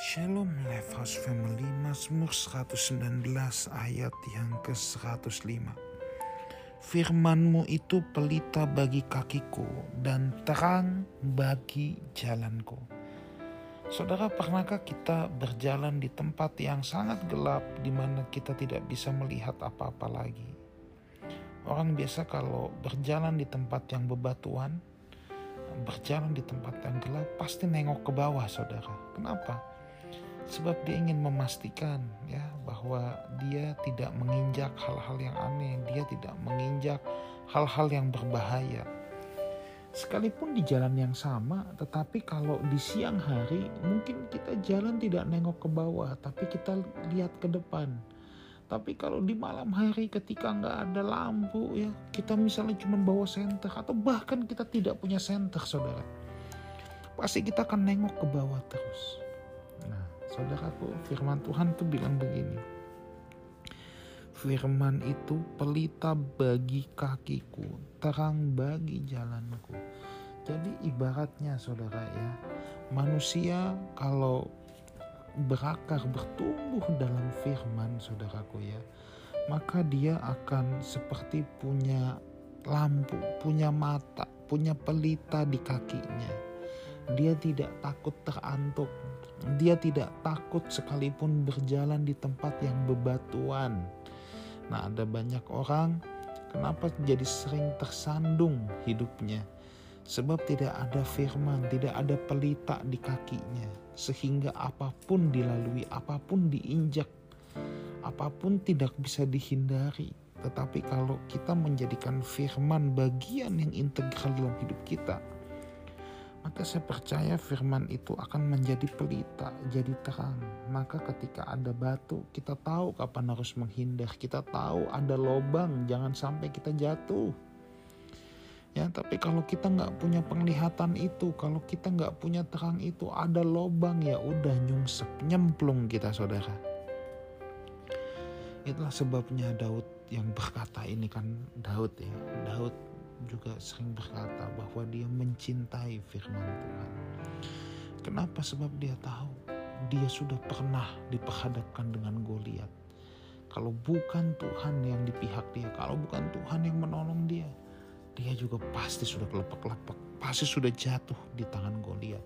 Shalom Lifehouse Family Mazmur 119 ayat yang ke-105 Firmanmu itu pelita bagi kakiku dan terang bagi jalanku Saudara pernahkah kita berjalan di tempat yang sangat gelap di mana kita tidak bisa melihat apa-apa lagi Orang biasa kalau berjalan di tempat yang bebatuan berjalan di tempat yang gelap pasti nengok ke bawah saudara. Kenapa? Sebab dia ingin memastikan ya bahwa dia tidak menginjak hal-hal yang aneh, dia tidak menginjak hal-hal yang berbahaya. Sekalipun di jalan yang sama, tetapi kalau di siang hari mungkin kita jalan tidak nengok ke bawah, tapi kita lihat ke depan. Tapi kalau di malam hari ketika nggak ada lampu ya, kita misalnya cuma bawa senter atau bahkan kita tidak punya senter saudara. Pasti kita akan nengok ke bawah terus. Saudaraku firman Tuhan tuh bilang begini. Firman itu pelita bagi kakiku terang bagi jalanku. Jadi ibaratnya saudara ya manusia kalau berakar bertumbuh dalam firman saudaraku ya maka dia akan seperti punya lampu punya mata punya pelita di kakinya dia tidak takut terantuk dia tidak takut sekalipun berjalan di tempat yang bebatuan. Nah, ada banyak orang kenapa jadi sering tersandung hidupnya? Sebab tidak ada firman, tidak ada pelita di kakinya, sehingga apa pun dilalui, apa pun diinjak, apa pun tidak bisa dihindari. Tetapi kalau kita menjadikan firman bagian yang integral dalam hidup kita, maka saya percaya firman itu akan menjadi pelita, jadi terang. Maka ketika ada batu, kita tahu kapan harus menghindar. Kita tahu ada lobang, jangan sampai kita jatuh. Ya, tapi kalau kita nggak punya penglihatan itu, kalau kita nggak punya terang itu, ada lobang ya udah nyungsep, nyemplung kita saudara. Itulah sebabnya Daud yang berkata ini kan Daud ya, Daud juga sering berkata bahwa dia mencintai firman Tuhan. Kenapa? Sebab dia tahu dia sudah pernah diperhadapkan dengan Goliat. Kalau bukan Tuhan yang di pihak dia, kalau bukan Tuhan yang menolong dia, dia juga pasti sudah kelepek-lepek, pasti sudah jatuh di tangan Goliat.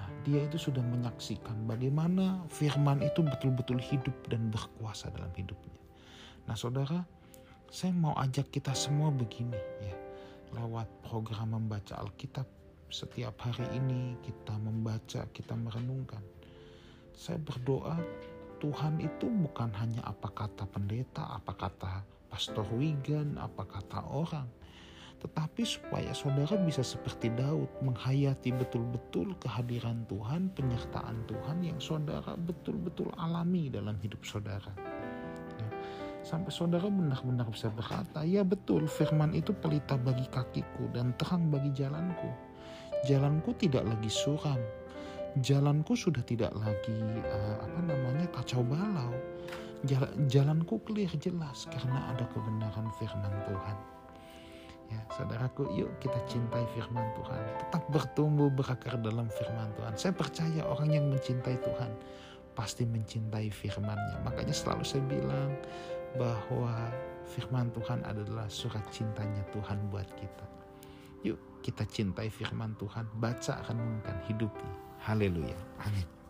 Nah, dia itu sudah menyaksikan bagaimana firman itu betul-betul hidup dan berkuasa dalam hidupnya. Nah, saudara, saya mau ajak kita semua begini ya. Lewat program membaca Alkitab setiap hari ini kita membaca, kita merenungkan. Saya berdoa Tuhan itu bukan hanya apa kata pendeta, apa kata Pastor Wigan, apa kata orang. Tetapi supaya saudara bisa seperti Daud menghayati betul-betul kehadiran Tuhan, penyertaan Tuhan yang saudara betul-betul alami dalam hidup saudara. Sampai saudara benar-benar bisa berkata, ya betul firman itu pelita bagi kakiku dan terang bagi jalanku. Jalanku tidak lagi suram. Jalanku sudah tidak lagi uh, apa namanya kacau balau. jalanku clear jelas karena ada kebenaran firman Tuhan. Ya, saudaraku, yuk kita cintai firman Tuhan. Tetap bertumbuh berakar dalam firman Tuhan. Saya percaya orang yang mencintai Tuhan pasti mencintai firman-Nya. Makanya selalu saya bilang, bahwa firman Tuhan adalah surat cintanya Tuhan buat kita. Yuk kita cintai firman Tuhan, baca, renungkan, hidupi. Haleluya. Amin.